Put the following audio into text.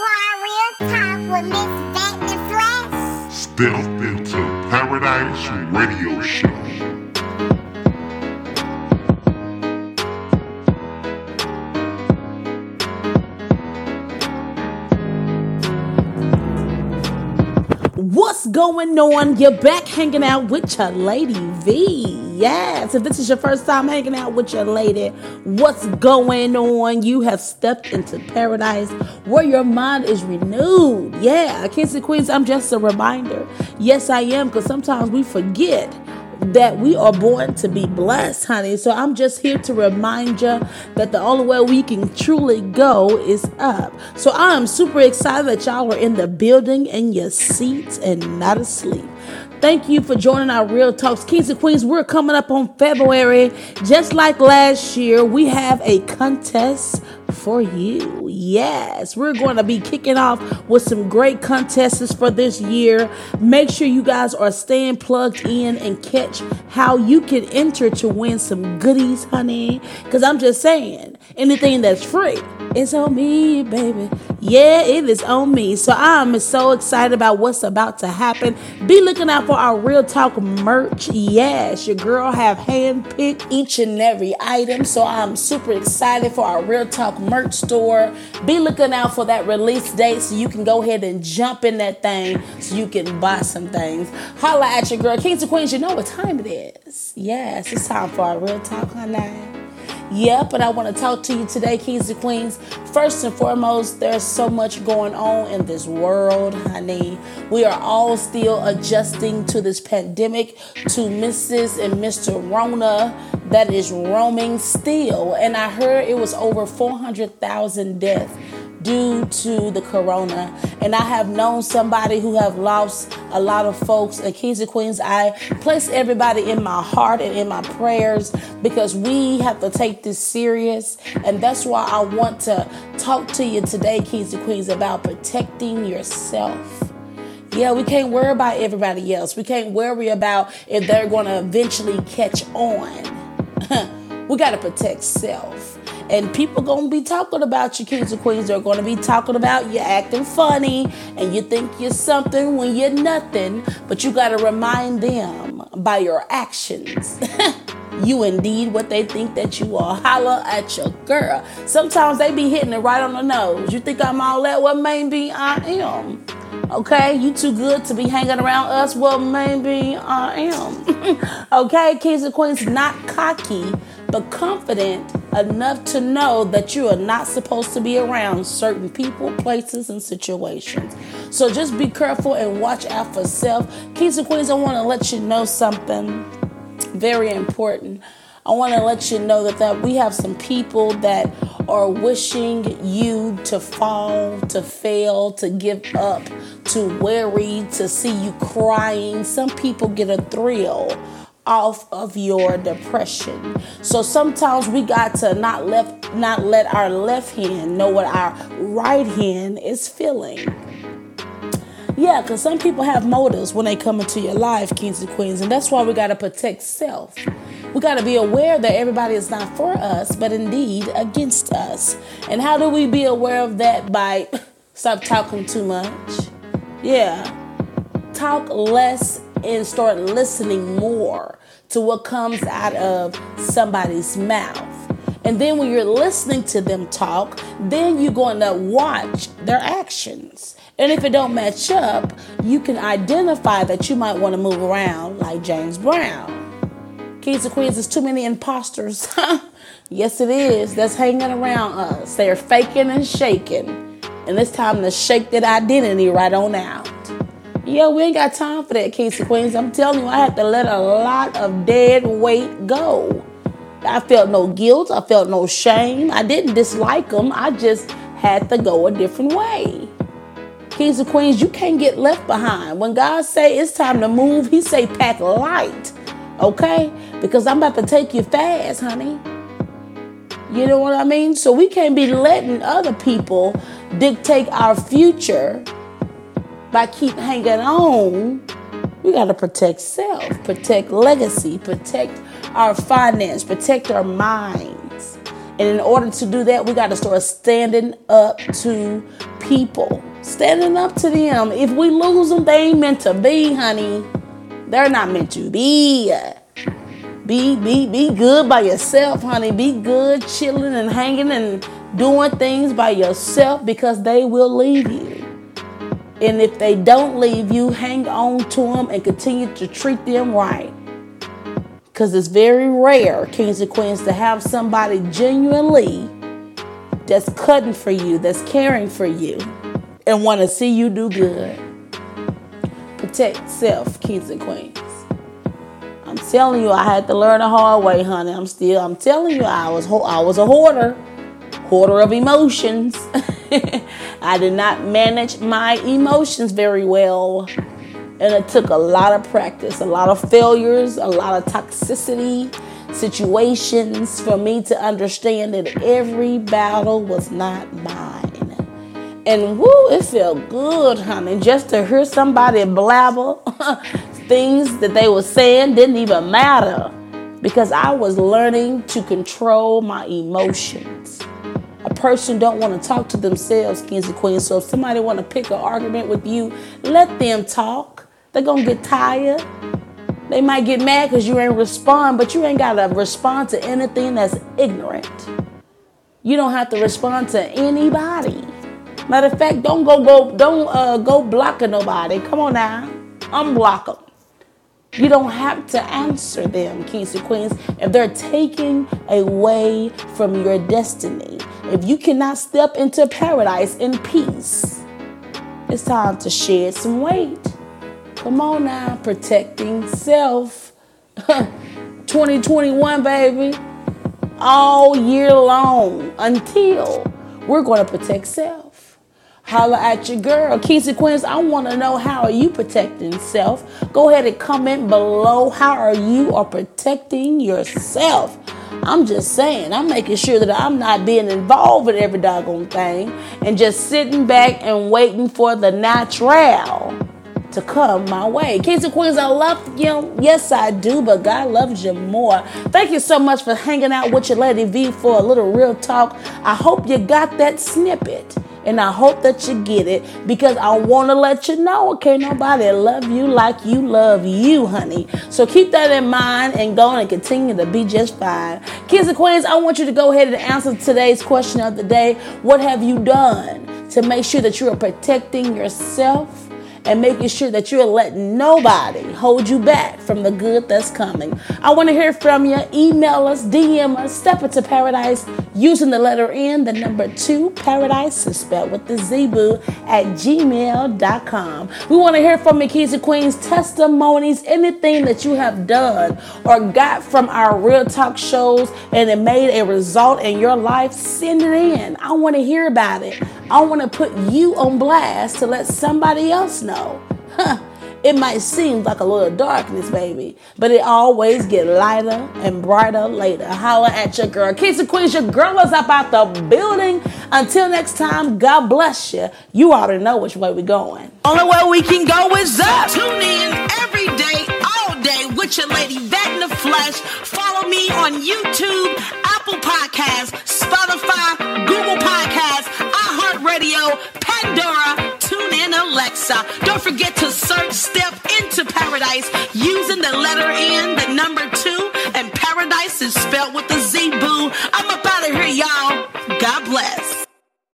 for our real talk with Miss Batman into Paradise Radio Show. What's going on? You're back hanging out with your lady V. Yes, if this is your first time hanging out with your lady, what's going on? You have stepped into paradise where your mind is renewed. Yeah, Kings and Queens, I'm just a reminder. Yes, I am, because sometimes we forget that we are born to be blessed, honey. So I'm just here to remind you that the only way we can truly go is up. So I'm super excited that y'all are in the building in your seats and not asleep. Thank you for joining our Real Talks Kings and Queens. We're coming up on February. Just like last year, we have a contest for you. Yes, we're going to be kicking off with some great contests for this year. Make sure you guys are staying plugged in and catch how you can enter to win some goodies, honey. Because I'm just saying, anything that's free, it's on me, baby. Yeah, it is on me. So I'm so excited about what's about to happen. Be looking out for our Real Talk merch. Yes, your girl have handpicked each and every item. So I'm super excited for our Real Talk merch store. Be looking out for that release date so you can go ahead and jump in that thing so you can buy some things. Holla at your girl. Kings and Queens, you know what time it is. Yes, it's time for our Real Talk, honey. Yeah, but I want to talk to you today, Kings and Queens. First and foremost, there's so much going on in this world, honey. We are all still adjusting to this pandemic, to Mrs. and Mr. Rona that is roaming still. And I heard it was over 400,000 deaths due to the corona and i have known somebody who have lost a lot of folks and kings and queens i place everybody in my heart and in my prayers because we have to take this serious and that's why i want to talk to you today kings and queens about protecting yourself yeah, we can't worry about everybody else. We can't worry about if they're going to eventually catch on. we got to protect self. And people gonna be talking about you, kings and queens. They're gonna be talking about you acting funny and you think you're something when you're nothing. But you gotta remind them by your actions. you indeed what they think that you are. Holla at your girl. Sometimes they be hitting it right on the nose. You think I'm all that? Well, maybe I am. Okay, you too good to be hanging around us. Well, maybe I am. okay, kings and queens, not cocky, but confident enough to know that you are not supposed to be around certain people, places, and situations. So just be careful and watch out for self. Kings and queens, I want to let you know something very important. I want to let you know that, that we have some people that are wishing you to fall, to fail, to give up, to worry, to see you crying. Some people get a thrill off of your depression. So sometimes we got to not left not let our left hand know what our right hand is feeling. Yeah, because some people have motives when they come into your life, kings and queens, and that's why we got to protect self. We got to be aware that everybody is not for us, but indeed against us. And how do we be aware of that? By stop talking too much. Yeah. Talk less and start listening more to what comes out of somebody's mouth. And then when you're listening to them talk, then you're going to watch their actions. And if it don't match up, you can identify that you might want to move around like James Brown. Kings and Queens, there's too many imposters. yes, it is. That's hanging around us. They're faking and shaking. And it's time to shake that identity right on out. Yeah, we ain't got time for that, and Queens. I'm telling you, I had to let a lot of dead weight go. I felt no guilt. I felt no shame. I didn't dislike them. I just had to go a different way. Kings and Queens, you can't get left behind. When God say it's time to move, He say pack light, okay? Because I'm about to take you fast, honey. You know what I mean? So we can't be letting other people dictate our future by keep hanging on. We got to protect self, protect legacy, protect our finance, protect our minds. And in order to do that, we got to start standing up to people, standing up to them. If we lose them, they ain't meant to be, honey. They're not meant to be. Be be be good by yourself, honey. Be good, chilling and hanging and doing things by yourself because they will leave you. And if they don't leave you, hang on to them and continue to treat them right. Because it's very rare, kings and queens, to have somebody genuinely that's cutting for you, that's caring for you, and want to see you do good. Protect self, kings and queens. I'm telling you, I had to learn the hard way, honey. I'm still, I'm telling you, I was, I was a hoarder, hoarder of emotions. I did not manage my emotions very well. And it took a lot of practice, a lot of failures, a lot of toxicity situations for me to understand that every battle was not mine. And woo, it felt good, honey, just to hear somebody blabber things that they were saying didn't even matter because I was learning to control my emotions a person don't want to talk to themselves, kings and queens. So if somebody want to pick an argument with you, let them talk. They're gonna get tired. They might get mad because you ain't respond, but you ain't gotta respond to anything that's ignorant. You don't have to respond to anybody. Matter of fact, don't go go don't uh, go blocking nobody. Come on now, unblock them. You don't have to answer them, kings and queens, if they're taking away from your destiny. If you cannot step into paradise in peace, it's time to shed some weight. Come on now, protecting self. 2021, baby. All year long until we're going to protect self. Holla at your girl. And Queens, I want to know how are you protecting self? Go ahead and comment below how are you are protecting yourself. I'm just saying, I'm making sure that I'm not being involved with every doggone thing and just sitting back and waiting for the natural to come my way. Kings Queens, I love you. Yes, I do, but God loves you more. Thank you so much for hanging out with your Lady V for a little real talk. I hope you got that snippet. And I hope that you get it because I want to let you know, okay, nobody love you like you love you, honey. So keep that in mind and go and continue to be just fine. Kids and queens, I want you to go ahead and answer today's question of the day. What have you done to make sure that you are protecting yourself? And making sure that you're letting nobody hold you back from the good that's coming. I want to hear from you. Email us, DM us, step into paradise using the letter N, the number two, paradise is spelled with the Z-boo at gmail.com. We want to hear from you, Keys Queens, testimonies, anything that you have done or got from our real talk shows and it made a result in your life, send it in. I want to hear about it. I want to put you on blast to let somebody else know. Huh. It might seem like a little darkness, baby, but it always get lighter and brighter later. Holla at your girl. Kings and Queens, your girl is up out the building. Until next time, God bless you. You already know which way we going. Only way we can go is up. Tune in every day, all day with your lady Vet in the Flesh. Follow me on YouTube, Apple Podcasts, Spotify, Don't forget to search Step into Paradise using the letter N, the number two, and Paradise is spelled with a Z boo. I'm up out of here, y'all. God bless.